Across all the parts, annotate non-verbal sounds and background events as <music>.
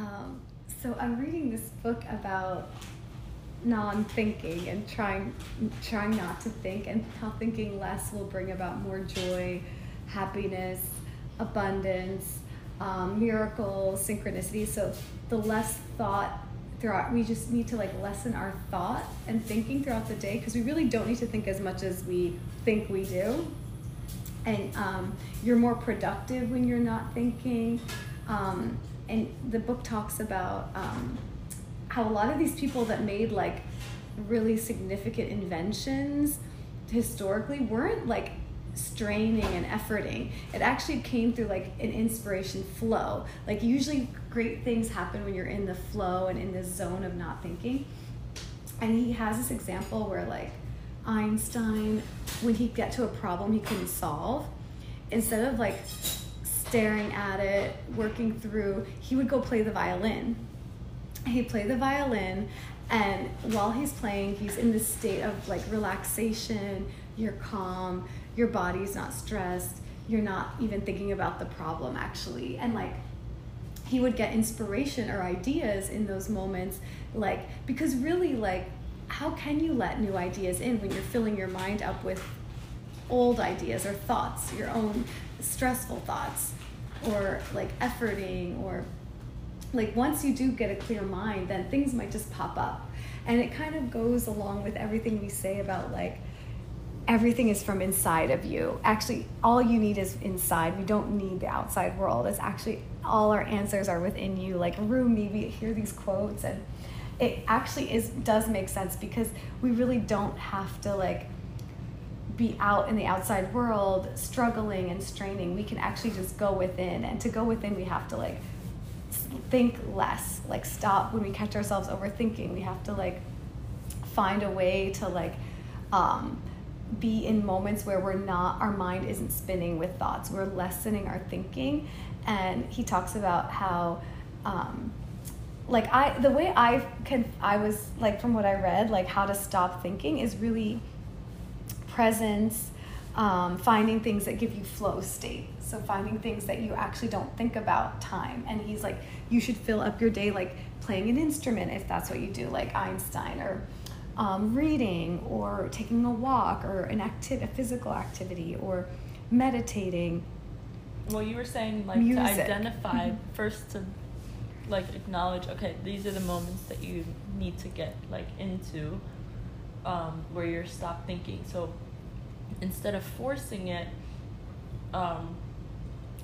Um, so I'm reading this book about non-thinking and trying trying not to think and how thinking less will bring about more joy, happiness, abundance, um, miracles, synchronicity. So the less thought throughout, we just need to like lessen our thought and thinking throughout the day because we really don't need to think as much as we think we do. And um, you're more productive when you're not thinking. Um, and the book talks about um, how a lot of these people that made like really significant inventions historically weren't like straining and efforting. It actually came through like an inspiration flow. Like usually great things happen when you're in the flow and in the zone of not thinking. And he has this example where like Einstein, when he'd get to a problem he couldn't solve, instead of like staring at it, working through, he would go play the violin. He'd play the violin, and while he's playing, he's in this state of like relaxation, you're calm, your body's not stressed, you're not even thinking about the problem actually. And like, he would get inspiration or ideas in those moments, like, because really, like, how can you let new ideas in when you're filling your mind up with old ideas or thoughts, your own stressful thoughts? or like efforting or like once you do get a clear mind then things might just pop up. And it kind of goes along with everything we say about like everything is from inside of you. Actually all you need is inside. We don't need the outside world. It's actually all our answers are within you. Like rumi we hear these quotes and it actually is does make sense because we really don't have to like be out in the outside world struggling and straining we can actually just go within. And to go within we have to like think less. Like stop when we catch ourselves overthinking. We have to like find a way to like um, be in moments where we're not our mind isn't spinning with thoughts. We're lessening our thinking. And he talks about how um, like i the way i can i was like from what i read like how to stop thinking is really presence, um, finding things that give you flow state. So finding things that you actually don't think about time. And he's like, you should fill up your day like playing an instrument if that's what you do, like Einstein, or um, reading, or taking a walk, or an acti- a physical activity, or meditating. Well, you were saying like Music. to identify mm-hmm. first to like acknowledge. Okay, these are the moments that you need to get like into um, where you're stop thinking. So instead of forcing it, um,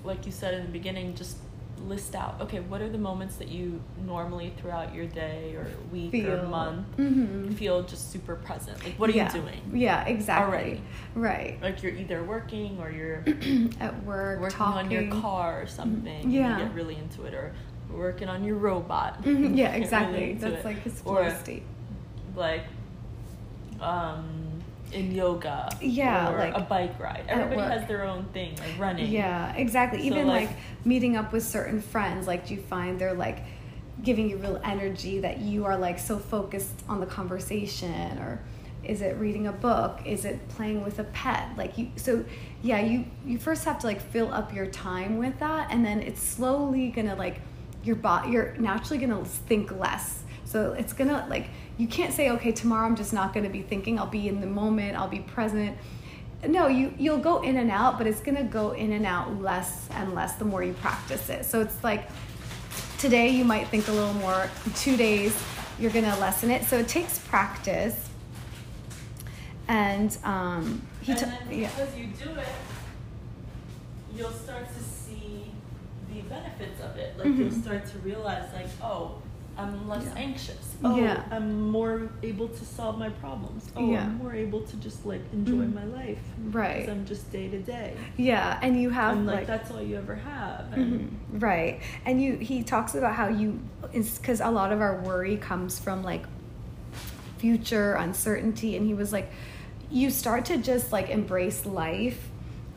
like you said in the beginning, just list out okay what are the moments that you normally throughout your day or week feel. or month mm-hmm. feel just super present like what are yeah. you doing yeah exactly already right like you're either working or you're <clears throat> at work working talking. on your car or something yeah you get really into it or working on your robot mm-hmm. yeah <laughs> exactly really that's it. like his flow state like um, in yoga yeah like a bike ride. everybody has their own thing like running. Yeah exactly. So even like, like, meeting up with certain friends like do you find they're like giving you real energy that you are like so focused on the conversation? Or is it reading a book? Is it playing with a pet? Like you so yeah you you first have to like fill up your time with that and then it's slowly gonna like your bot you're naturally gonna think less so it's gonna like you can't say, okay, tomorrow I'm just not gonna be thinking. I'll be in the moment. I'll be present. No, you you'll go in and out, but it's gonna go in and out less and less the more you practice it. So it's like today you might think a little more. two days you're gonna lessen it. So it takes practice. And um, he and then because yeah. you do it, you'll start to see the benefits of it. Like mm-hmm. you'll start to realize, like, oh I'm less yeah. anxious. Oh, yeah. I'm more able to solve my problems. Oh, yeah. I'm more able to just like enjoy mm. my life. Right. Because I'm just day to day. Yeah, and you have and, like, like, that's all you ever have. Mm-hmm. Right, and you he talks about how you is because a lot of our worry comes from like future uncertainty, and he was like, you start to just like embrace life,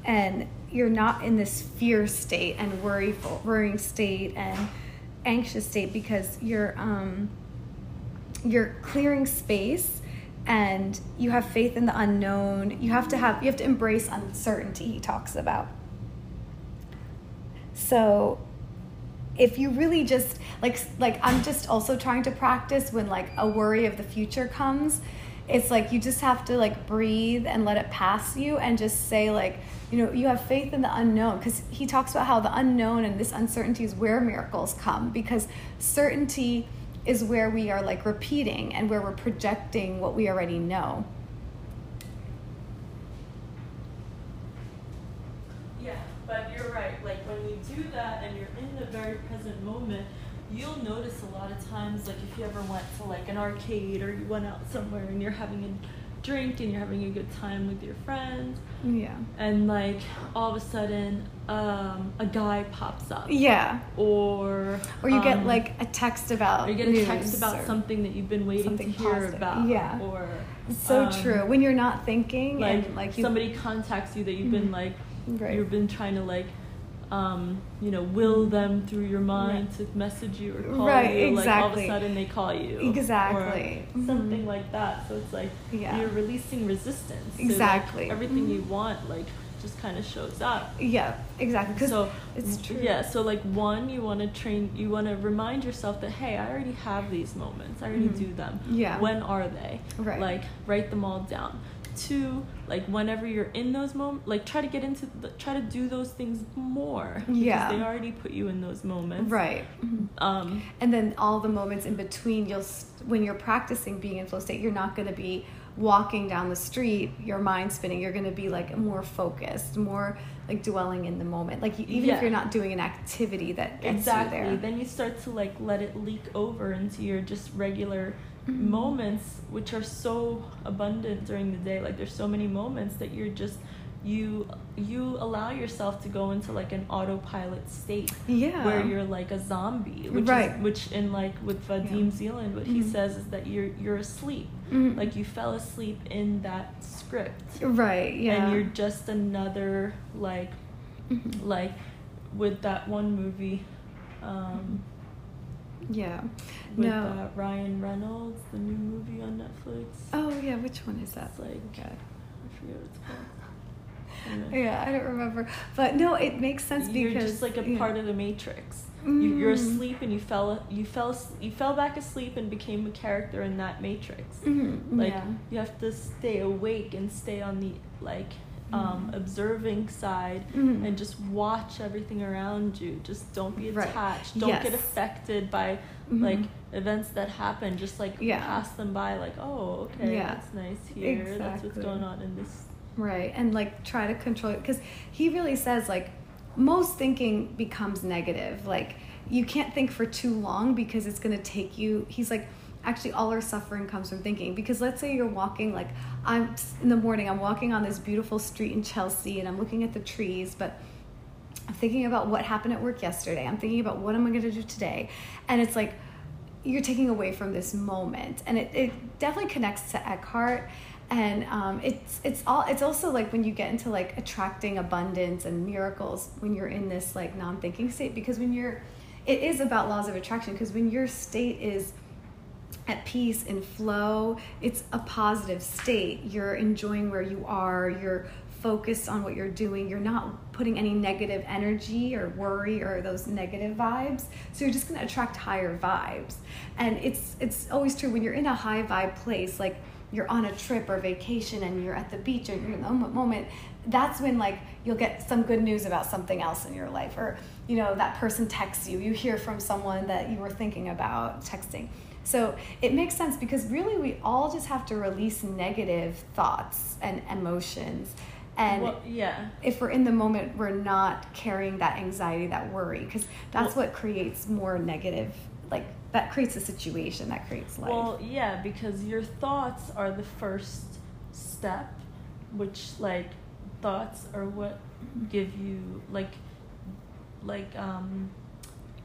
and you're not in this fear state and worryful worrying state and anxious state because you're um, you're clearing space and you have faith in the unknown. You have to have you have to embrace uncertainty he talks about. So if you really just like like I'm just also trying to practice when like a worry of the future comes it's like you just have to like breathe and let it pass you and just say like you know you have faith in the unknown. Because he talks about how the unknown and this uncertainty is where miracles come because certainty is where we are like repeating and where we're projecting what we already know. Yeah but you're right. Like when you do that and you're in the very present moment you'll notice a lot of times, like if you ever went to like an arcade or you went out somewhere and you're having a drink and you're having a good time with your friends. Yeah. And like all of a sudden, um, a guy pops up. Yeah. Or or you um, get like a text about. Or you get a text about something that you've been waiting to hear positive. about. Yeah. Or so um, true when you're not thinking like and like you, somebody contacts you that you've been mm-hmm. like right. you've been trying to like um, you know, will them through your mind to message you or call right, you. Exactly. Like all of a sudden they call you. Exactly. Or something mm-hmm. like that. So it's like yeah. you're releasing resistance. Exactly. So like everything mm-hmm. you want, like just kind of shows up. Yeah, exactly. So it's true. Yeah. So like one, you want to train. You want to remind yourself that hey, I already have these moments. I already mm-hmm. do them. Yeah. When are they? Right. Like write them all down two like whenever you're in those moments like try to get into the, try to do those things more. Yeah they already put you in those moments. Right. Um and then all the moments in between you'll when you're practicing being in flow state you're not going to be walking down the street your mind spinning you're going to be like more focused more like dwelling in the moment. Like even yeah. if you're not doing an activity that gets exactly. you there. Then you start to like let it leak over into your just regular mm-hmm. moments which are so abundant during the day like there's so many moments that you're just you you allow yourself to go into like an autopilot state yeah where you're like a zombie which right. is which in like with Vadim yeah. Zeland what mm-hmm. he says is that you're you're asleep mm-hmm. like you fell asleep in that script right yeah and you're just another like mm-hmm. like with that one movie um yeah. With no. Uh, Ryan Reynolds, the new movie on Netflix. Oh yeah, which one is that? It's like okay. I forget what it's called. <laughs> Anyway. Yeah, I don't remember. But no, it makes sense you're because you're just like a part of the matrix. Mm. You, are asleep and you fell you fell you fell back asleep and became a character in that matrix. Mm-hmm. Like yeah. you have to stay awake and stay on the like um, observing side mm-hmm. and just watch everything around you. Just don't be attached. Right. Don't yes. get affected by mm-hmm. like events that happen. Just like yeah. pass them by. Like oh okay, yeah. that's nice here. Exactly. That's what's going on in this. Right, and like try to control it because he really says like most thinking becomes negative. Like you can't think for too long because it's going to take you. He's like actually all our suffering comes from thinking. Because let's say you're walking like i'm in the morning i'm walking on this beautiful street in chelsea and i'm looking at the trees but i'm thinking about what happened at work yesterday. I'm thinking about what am i going to do today? And it's like you're taking away from this moment. And it, it definitely connects to eckhart. And um, it's it's all it's also like when you get into like attracting abundance and miracles when you're in this like non-thinking state because when you're it is about laws of attraction because when your state is at peace and flow. It's a positive state. You're enjoying where you are. You're focused on what you're doing. You're not putting any negative energy or worry or those negative vibes. So you're just going to attract higher vibes. And it's it's always true when you're in a high vibe place like you're on a trip or vacation and you're at the beach or you're in the moment that's when like you'll get some good news about something else in your life or you know that person texts you you hear from someone that you were thinking about texting so it makes sense because really we all just have to release negative thoughts and emotions. And well, yeah. if we're in the moment, we're not carrying that anxiety, that worry, because that's well, what creates more negative, like that creates a situation that creates life. Well, yeah, because your thoughts are the first step, which like thoughts are what give you like like um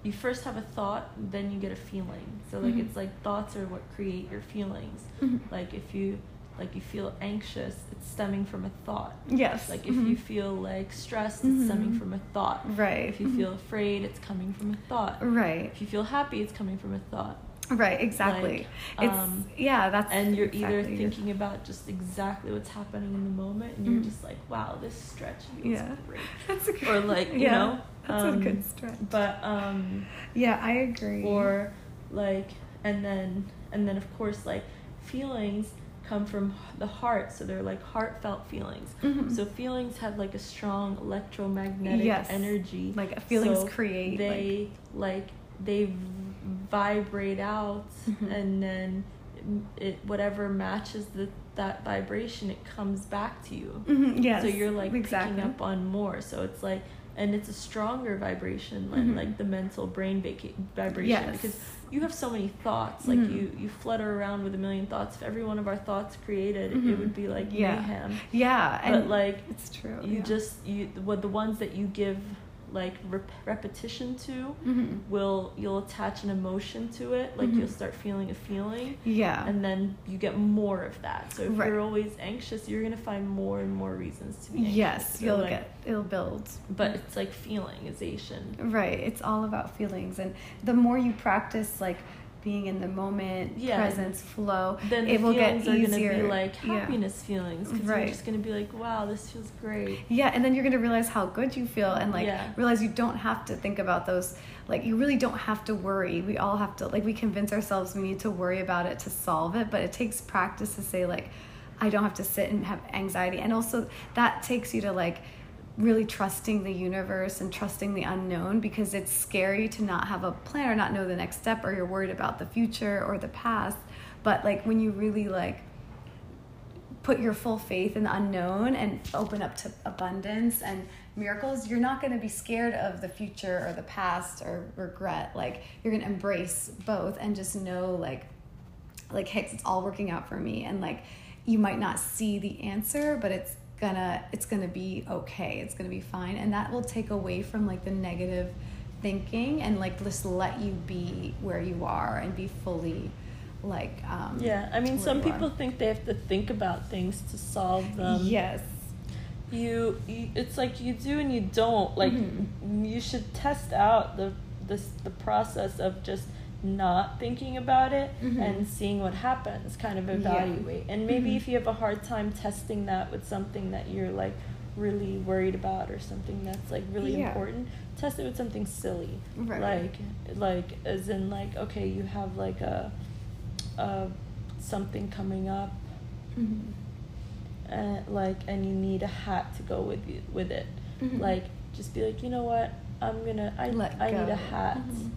you first have a thought then you get a feeling so like mm-hmm. it's like thoughts are what create your feelings mm-hmm. like if you like you feel anxious it's stemming from a thought yes like if mm-hmm. you feel like stressed it's stemming mm-hmm. from a thought right if you mm-hmm. feel afraid it's coming from a thought right if you feel happy it's coming from a thought right exactly like, it's um, yeah that's and you're exactly either thinking about just exactly what's happening in the moment and you're mm-hmm. just like wow this stretch feels yeah great <laughs> that's a or like you yeah. know That's um, a good stretch. But um Yeah, I agree. Or like and then and then of course like feelings come from the heart so they're like heartfelt feelings mm-hmm. so feelings have like a strong electromagnetic yes. energy like feelings so create they like, like they vibrate out mm-hmm. and then it whatever matches the that vibration it comes back to you mm-hmm, yes so you're like exactly. picking up on more so it's like and it's a stronger vibration than mm-hmm. like the mental brain vaca- vibration yes. because you have so many thoughts like mm-hmm. you you flutter around with a million thoughts if every one of our thoughts created mm-hmm. it would be like yeah. mayhem yeah but like it's true you yeah. just you what the ones that you give like rep- repetition to mm-hmm. will you'll attach an emotion to it like mm-hmm. you'll start feeling a feeling yeah and then you get more of that so if right. you're always anxious you're gonna find more and more reasons to be anxious yes you'll like, get it'll build but it's like feelingization right it's all about feelings and the more you practice like being in the moment, yeah. presence, flow, then it will get easier. are gonna be like happiness yeah. feelings because right. you're just gonna be like, wow, this feels great. Yeah, and then you're gonna realize how good you feel and like yeah. realize you don't have to think about those. Like you really don't have to worry. We all have to like we convince ourselves we need to worry about it to solve it, but it takes practice to say like, I don't have to sit and have anxiety, and also that takes you to like really trusting the universe and trusting the unknown because it's scary to not have a plan or not know the next step or you're worried about the future or the past. But like when you really like put your full faith in the unknown and open up to abundance and miracles you're not going to be scared of the future or the past or regret. Like you're going to embrace both and just know like like hey it's all working out for me. And like you might not see the answer but it's gonna it's gonna be okay it's gonna be fine. And that will take away from like the negative thinking and like just let you be where you are and be fully like um yeah i mean some people think they have to think about things to solve them. Yes. You, you it's like you do and you don't. Like mm-hmm. you should test out the this the process of just not thinking about it mm-hmm. and seeing what happens kind of evaluate yeah. and maybe mm-hmm. if you have a hard time testing that with something that you're like really worried about or something that's like really yeah. important test it with something silly right. like like as in like okay you have like a, a something coming up mm-hmm. and like and you need a hat to go with you with it mm-hmm. like just be like you know what i'm gonna i, Let I go. need a hat mm-hmm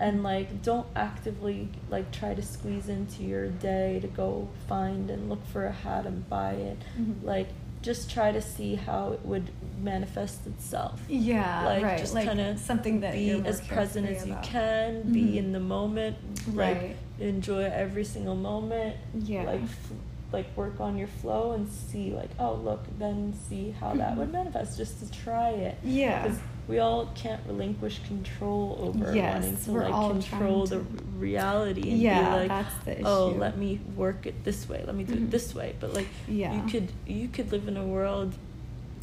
and like don't actively like try to squeeze into your day to go find and look for a hat and buy it mm-hmm. like just try to see how it would manifest itself yeah like right. just like kind of something that be as present as you about. can mm-hmm. be in the moment right. like enjoy every single moment yeah like f- like work on your flow and see like oh look then see how that mm-hmm. would manifest just to try it yeah we all can't relinquish control over yes, wanting to we're like all control to. the reality and yeah, be like that's the issue. oh let me work it this way let me do mm-hmm. it this way but like yeah. you could you could live in a world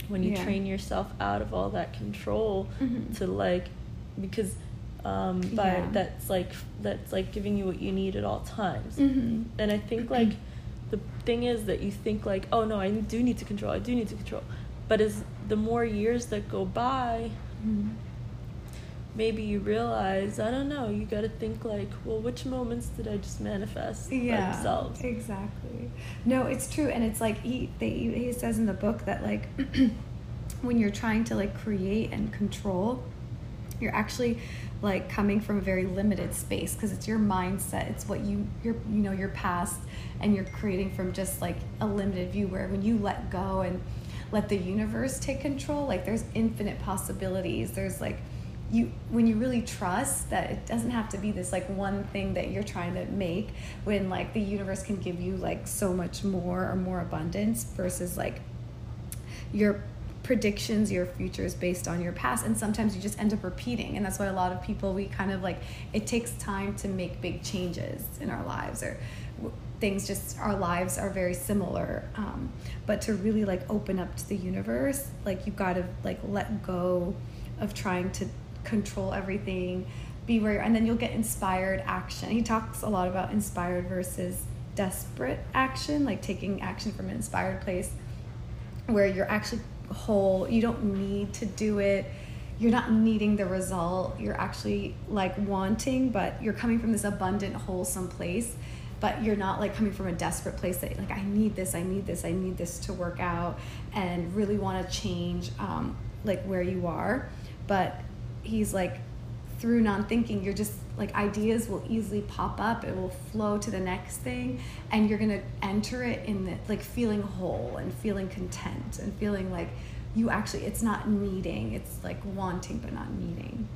when you yeah. train yourself out of all that control mm-hmm. to like because um by yeah. that's like that's like giving you what you need at all times mm-hmm. and i think <clears throat> like the thing is that you think like oh no i do need to control i do need to control but as the more years that go by Mm-hmm. Maybe you realize, I don't know, you got to think like, well, which moments did I just manifest yeah, themselves? Exactly. No, it's true. And it's like he, they, he says in the book that like <clears throat> when you're trying to like create and control, you're actually like coming from a very limited space because it's your mindset it's what you your you know your past and you're creating from just like a limited view where when you let go and let the universe take control like there's infinite possibilities. There's like you when you really trust that it doesn't have to be this like one thing that you're trying to make when like the universe can give you like so much more or more abundance versus like your predictions your future is based on your past and sometimes you just end up repeating and that's why a lot of people we kind of like it takes time to make big changes in our lives or things just our lives are very similar um, but to really like open up to the universe like you got to like let go of trying to control everything be where and then you'll get inspired action. He talks a lot about inspired versus desperate action like taking action from an inspired place where you're actually whole you don't need to do it you're not needing the result you're actually like wanting but you're coming from this abundant wholesome place but you're not like coming from a desperate place that like i need this i need this i need this to work out and really want to change um, like where you are. But he's like through non-thinking you're just like ideas will easily pop up it will flow to the next thing and you're to enter it in the like feeling whole and feeling content and feeling like you actually it's not needing it's like wanting but not needing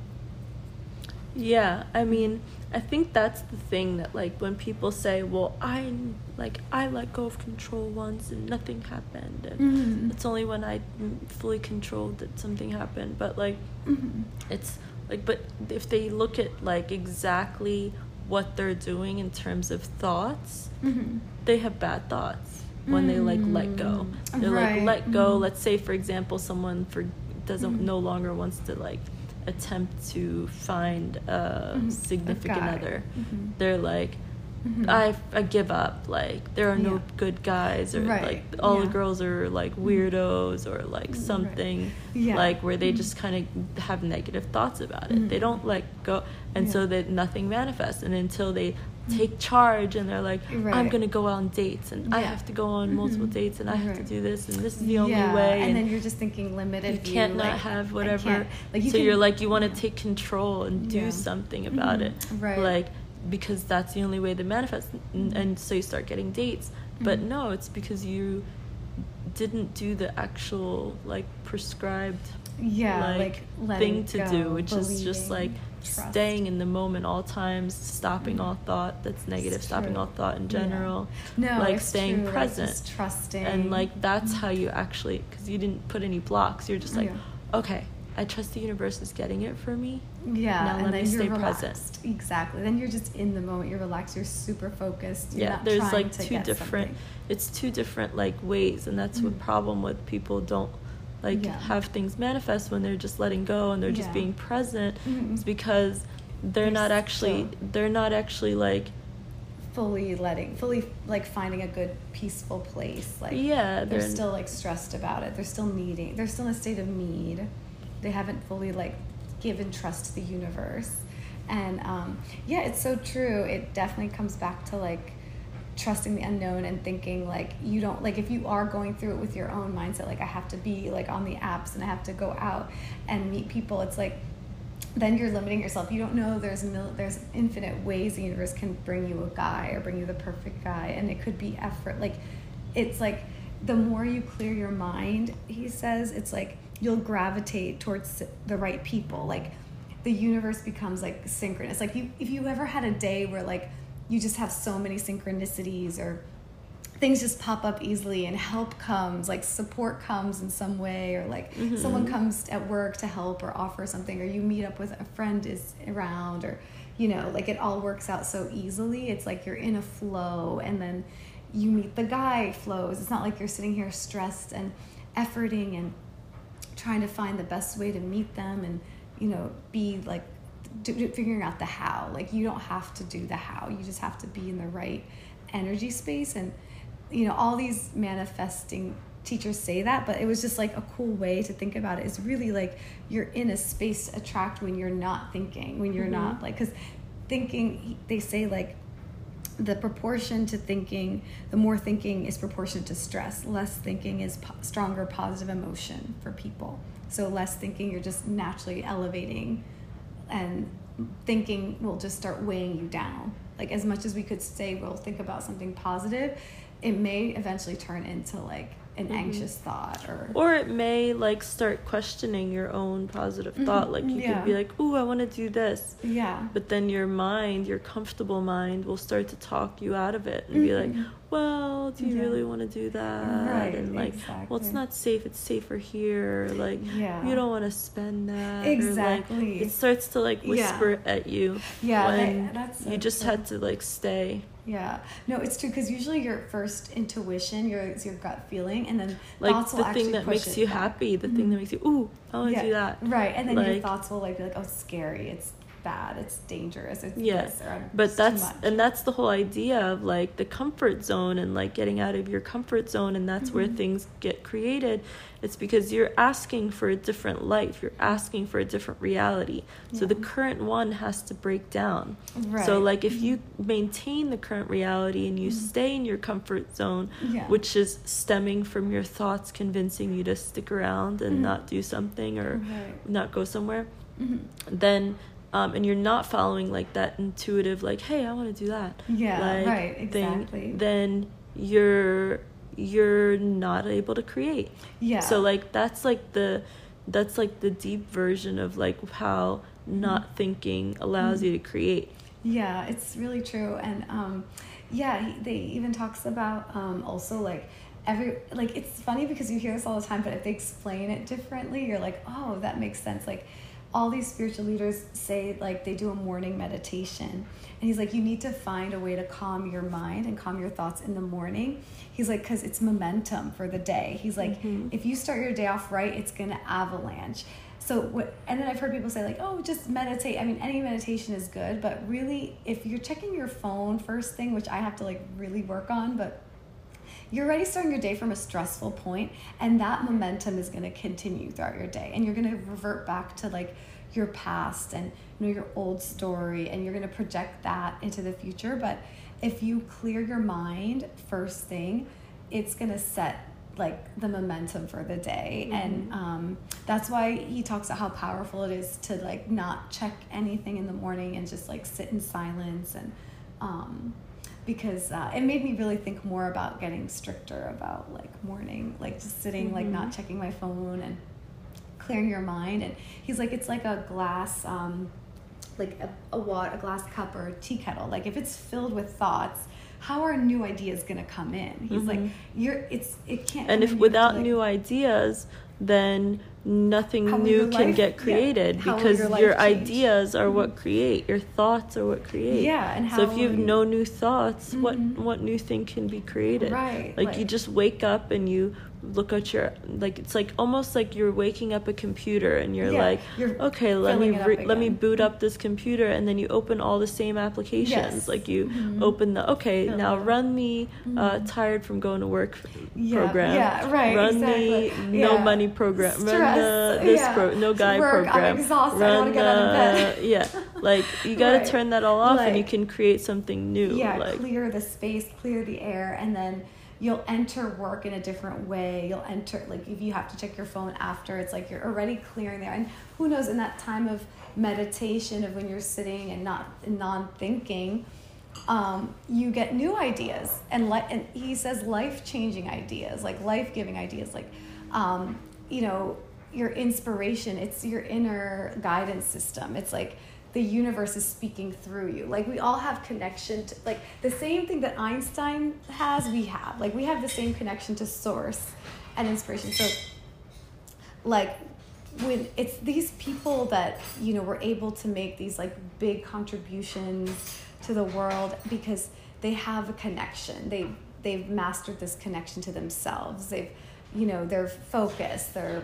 yeah i mean i think that's the thing that like when people say well i like i let go of control once and nothing happened and mm-hmm. it's only when i fully controlled that something happened but like mm-hmm. it's like but if they look at like exactly what they're doing in terms of thoughts mm-hmm. they have bad thoughts when they like let go mm. they're right. like let go mm-hmm. let's say for example someone for doesn't mm-hmm. no longer wants to like attempt to find a mm-hmm. significant a other mm-hmm. they're like Mm-hmm. I, I give up. Like there are yeah. no good guys, or right. like all yeah. the girls are like mm-hmm. weirdos, or like something right. yeah. like where they mm-hmm. just kind of have negative thoughts about it. Mm-hmm. They don't let go, and so that nothing manifests. And until they mm-hmm. Take charge and they're like right. i'm gonna go on dates and yeah. i have to go on mm-hmm. multiple dates and i have right. to do this and this is the only yeah. way and, and, then you're just thinking limited you can't not like, have whatever like you so can, you're like you want to take control and do yeah. something about mm-hmm. it right like because that's the only way to manifest and, and so you start getting dates but mm-hmm. no it's because you didn't do the actual like prescribed yeah like, like thing to go, do which is just like Trust. staying in the moment all times stopping mm-hmm. all thought that's negative stopping all thought in general yeah. no like staying true. present trusting and like that's mm-hmm. how you actually because you didn't put any blocks you're just like yeah. okay I trust the universe is getting it for me. Yeah, now and let me stay relaxed. present. Exactly. Then you're just in the moment. You're relaxed. You're super focused. You're yeah, there's like two different. Something. It's two different like ways, and that's mm-hmm. what problem with people don't like yeah. have things manifest when they're just letting go and they're yeah. just being present. Mm-hmm. It's because they're, they're not actually they're not actually like fully letting fully like finding a good peaceful place like yeah they're, they're still like stressed about it they're still needing they're still in a state of need they haven't fully like given trust to the universe and um, yeah it's so true it definitely comes back to like trusting the unknown and thinking like you don't like if you are going through it with your own mindset like i have to be like on the apps and i have to go out and meet people it's like then you're limiting yourself. You don't know there's mil- there's infinite ways the universe can bring you a guy or bring you the perfect guy and it could be effort. Like it's like the more you clear your mind he says it's like you'll gravitate towards the right people. Like the universe becomes like synchronous. Like you if you ever had a day where like you just have so many synchronicities or things just pop up easily and help comes like support comes in some way or like mm-hmm. someone comes at work to help or offer something or you meet up with a friend is around or you know like it all works out so easily it's like you're in a flow and then you meet the guy flows it's not like you're sitting here stressed and efforting and trying to find the best way to meet them and you know be like do, figuring out the how like you don't have to do the how you just have to be in the right energy space and you know all these manifesting teachers say that but it was just like a cool way to think about it. is really like you're in a space to attract when you're not thinking when you're mm-hmm. not like because thinking they say like the proportion to thinking, the more thinking is proportionate to stress. Less thinking is po- stronger positive emotion for people. So less thinking, you're just naturally elevating, and thinking will just start weighing you down. Like as much as we could say we'll think about something positive, it may eventually turn into like an mm-hmm. anxious thought or or it may like start questioning your own positive mm-hmm. thought like you yeah. could be like ooh i want to do this yeah but then your mind your comfortable mind will start to talk you out of it and mm-hmm. be like mm-hmm. well do you yeah. really want to do that right, and like exactly. well it's not safe it's safer here like yeah. you don't want to spend that exactly like, it starts to like whisper yeah. at you yeah when that's so you just true. had to like stay yeah, no, it's true because usually your first intuition, your your gut feeling, and then like thoughts the thing that makes you back. happy, the mm-hmm. thing that makes you ooh, I want to yeah. do that. Right, and then like, your thoughts will like be like, oh, scary. It's bad it's dangerous it's yeah but that's and that's the whole idea of like the comfort zone and like getting out of your comfort zone and that's mm-hmm. where things get created it's because you're asking for a different life you're asking for a different reality yeah. so the current one has to break down right. so like if you mm-hmm. maintain the current reality and you mm-hmm. stay in your comfort zone yeah. which is stemming from your thoughts convincing you to stick around and mm-hmm. not do something or right. not go somewhere mm-hmm. then um, and you're not following like that intuitive like hey i want to do that. Yeah like, right exactly. thing, then you're you're not able to create. Yeah. So like that's like the that's like the deep version of like how not mm-hmm. thinking allows mm-hmm. you to create. Yeah it's really true and um yeah he, they even talks about um also like every like it's funny because you hear this all the time but if they explain it differently you're like oh that makes sense. Like all these spiritual leaders say like they do a morning meditation. And he's like you need to find a way to calm your mind and calm your thoughts in the morning. He's like because it's momentum for the day he's like mm-hmm. if you start your day off right it's gonna avalanche. So what and then i've heard people say like oh just meditate. I mean any meditation is good but really if you're checking your phone first thing which i have to like really work on but you're already starting your day from a stressful point and that momentum is going to continue throughout your day and you're going to revert back to like your past and you know your old story and you're going to project that into the future but if you clear your mind first thing it's going to set like the momentum for the day mm-hmm. and um, that's why he talks about how powerful it is to like not check anything in the morning and just like sit in silence and um, because uh, it made me really think more about getting stricter about like morning, like just sitting, mm-hmm. like not mm-hmm. checking my phone and clearing your mind. And he's like, it's like a glass, um, like a, a water, a glass cup or a tea kettle. Like if it's filled with thoughts, how are new ideas going to come in? He's mm-hmm. like, you're, it's, it can't. And if without like, new ideas, then nothing how new can life, get created yeah. because your, your ideas are mm-hmm. what create your thoughts are what create yeah and so if you have no new thoughts mm-hmm. what what new thing can be created right like, like you just wake up and you look at your like it's like almost like you're waking up a computer and you're yeah, like you're okay let me re- let me boot up this computer and then you open all the same applications yes. like you mm-hmm. open the okay Fill now run the uh, mm-hmm. tired from going to work yeah, program yeah right run exactly. the no money program Stress. Run the this yeah. pro- no guy work, program I'm exhausted. run I want to get out of bed yeah <laughs> like you got to right. turn that all off like, and you can create something new yeah like, clear the space clear the air and then you'll enter work in a different way. You'll enter like if you have to check your phone after, it's like you're already clearing there. And who knows in that time of meditation of when you're sitting and not non-thinking, um, you get new ideas and like and he says life-changing ideas, like life-giving ideas, like um, you know your inspiration. It's your inner guidance system. It's like the universe is speaking through you. Like we all have connection to like the same thing that Einstein has, we have. Like we have the same connection to source and inspiration. So like when it's these people that, you know, were able to make these like big contributions to the world because they have a connection. They they've mastered this connection to themselves. They've you know, their focus they're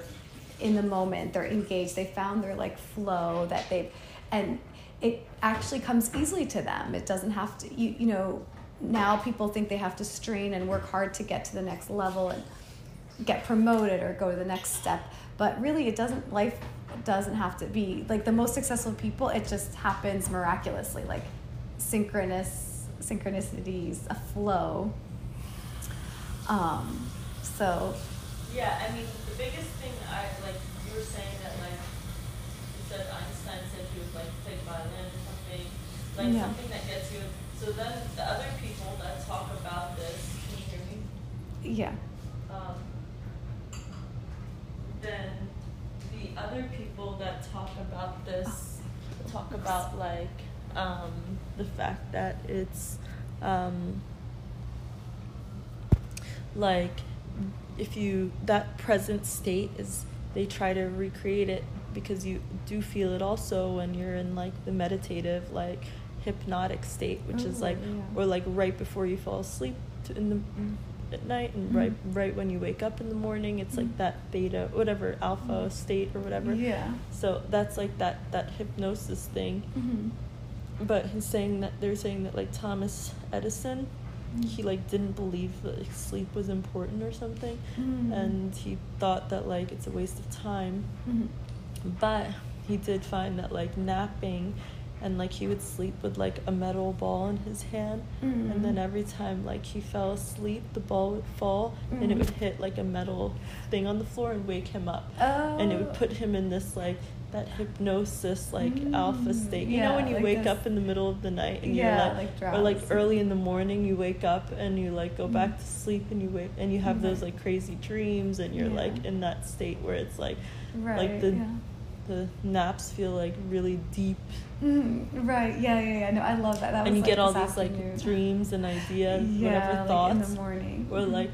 in the moment, they're engaged, they found their like flow that they've and it actually comes easily to them. It doesn't have to you, you know now people think they have to strain and work hard to get to the next level and get promoted or go to the next step but really it doesn't life doesn't have to be like the most successful people it just happens miraculously like synchronous synchronicities a flow. Um so yeah i mean the biggest thing i like you were saying that like you said einstein said he was like play violin or something like yeah. something that gets you so then the other people that talk about this can you hear me yeah um, then the other people that talk about this oh. talk about like um, the fact that it's um, like if you that present state is they try to recreate it because you do feel it also when you're in like the meditative like hypnotic state which is like yeah. or like right before you fall asleep in the at night and mm-hmm. right right when you wake up in the morning it's mm-hmm. like that beta whatever alpha mm-hmm. state or whatever yeah so that's like that that hypnosis thing mm-hmm. but he's saying that they're saying that like thomas edison mm-hmm. He like didn't believe that like, sleep was important or something mm-hmm. and he thought that like it's a waste of time but he did find that like napping and like he would sleep with like a metal ball in his hand mm-hmm. and then every time like he fell asleep the ball would fall mm-hmm. and it would mm. hit like a metal thing on the floor and wake him up oh. and it would put him in this like that hypnosis like mm. alpha state you yeah, know when you like wake this. up in the middle of the night and yeah, you're like, like or like early in the morning you wake up and you like go mm. back to sleep and you wake and you have mm-hmm. those like crazy dreams and you're yeah. like in that state where it's like right, like the the naps feel like really deep. Mm, right. Yeah. Yeah. Yeah. No, I love that. that and you like get all these afternoon. like dreams and ideas, yeah, whatever like thoughts. in the morning. Or mm-hmm. like,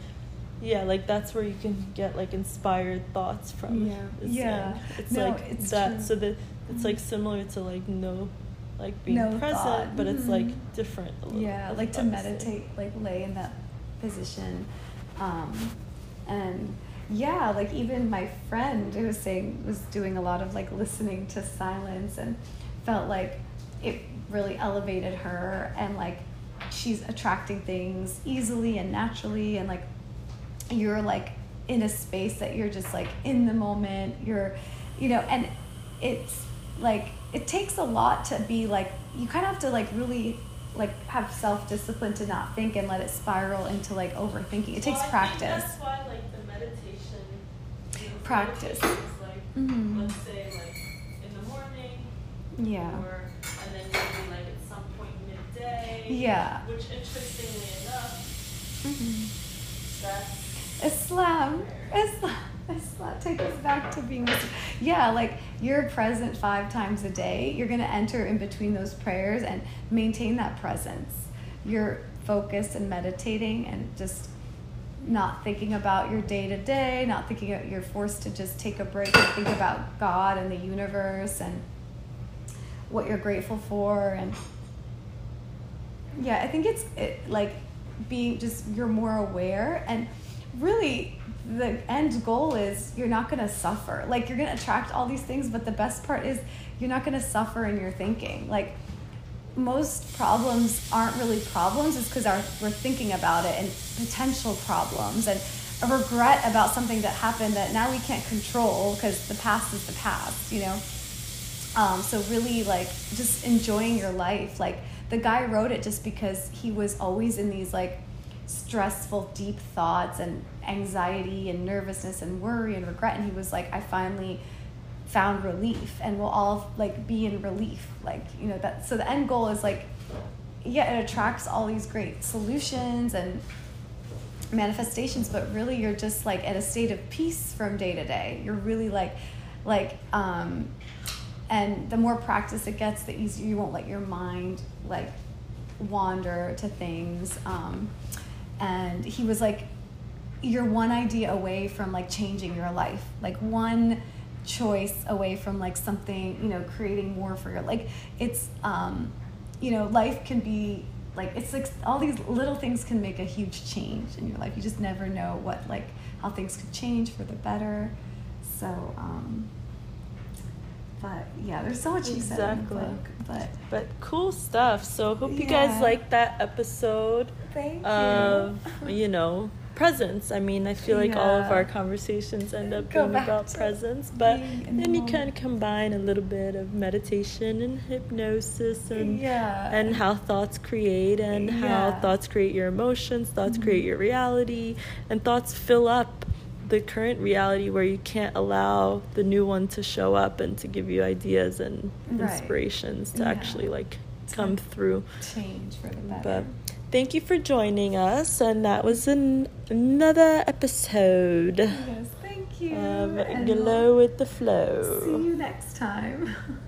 yeah, like that's where you can get like inspired thoughts from. Yeah. Yeah. It's no, like it's that. True. So that it's mm-hmm. like similar to like no like being no present, thought. but mm-hmm. it's like different. yeah, like to meditate, like lay in that position, um, and yeah like even my friend who was saying was doing a lot of like listening to silence and felt like it really elevated her and like she's attracting things easily and naturally and like you're like in a space that you're just like in the moment you're you know and it's like it takes a lot to be like you kind of have to like really like have self discipline to not think and let it spiral into like overthinking. It takes well, practice. that's why like the meditation practice. Like, mm-hmm. let's say like in the morning. Yeah. Or and then maybe like at some point midday. Yeah. Which interestingly enough, mm-hmm. that's Islam. Islam. Islam take us back to being yeah like you're present five times a day you're going to enter in between those prayers and maintain that presence you're focused and meditating and just not thinking about your day to day, not thinking about, you're forced to just take a break and think about God and the universe and what you're grateful for and yeah, I think it's it, like being just you're more aware and really the end goal is you're not going to suffer. Like you're going to attract all these things, but the best part is you're not going to suffer in your thinking. Like most problems aren't really problems is because we're thinking about it and potential problems and a regret about something that happened that now we can't control because the past is the past you know um, so really like just enjoying your life like the guy wrote it just because he was always in these like stressful deep thoughts and anxiety and nervousness and worry and regret. And he was like i finally found relief and we'll all like be in relief. Like you know that so the end goal is like yeah it attracts all these great solutions and manifestations but really you're just like at a state of peace from day to day. You're really like like um and the more practice it gets the easier you won't let your mind like wander to things um and he was like you're one idea away from like changing your life. Like one choice away from like something you know creating more for your like it's um you know life can be like it's like all these little things can make a huge change in your life. You just never know what like how things could change for the better. So um but yeah there's so much you exactly. said in the book but but cool stuff so hope you guys like that episode Thank of you. <laughs> you know presence. I mean, I feel like yeah. all of our conversations end up Go being about presence, but then you can combine a little bit of meditation and hypnosis and yeah. and how thoughts create and yeah. how thoughts create your emotions, thoughts mm-hmm. create your reality, and thoughts fill up the current reality where you can't allow the new one to show up and to give you ideas and right. inspirations to actually like come through change for the better. But thank you for joining us. And that was an, another episode. Yes, thank you. Of Glow with the Flow. See you next time. <laughs>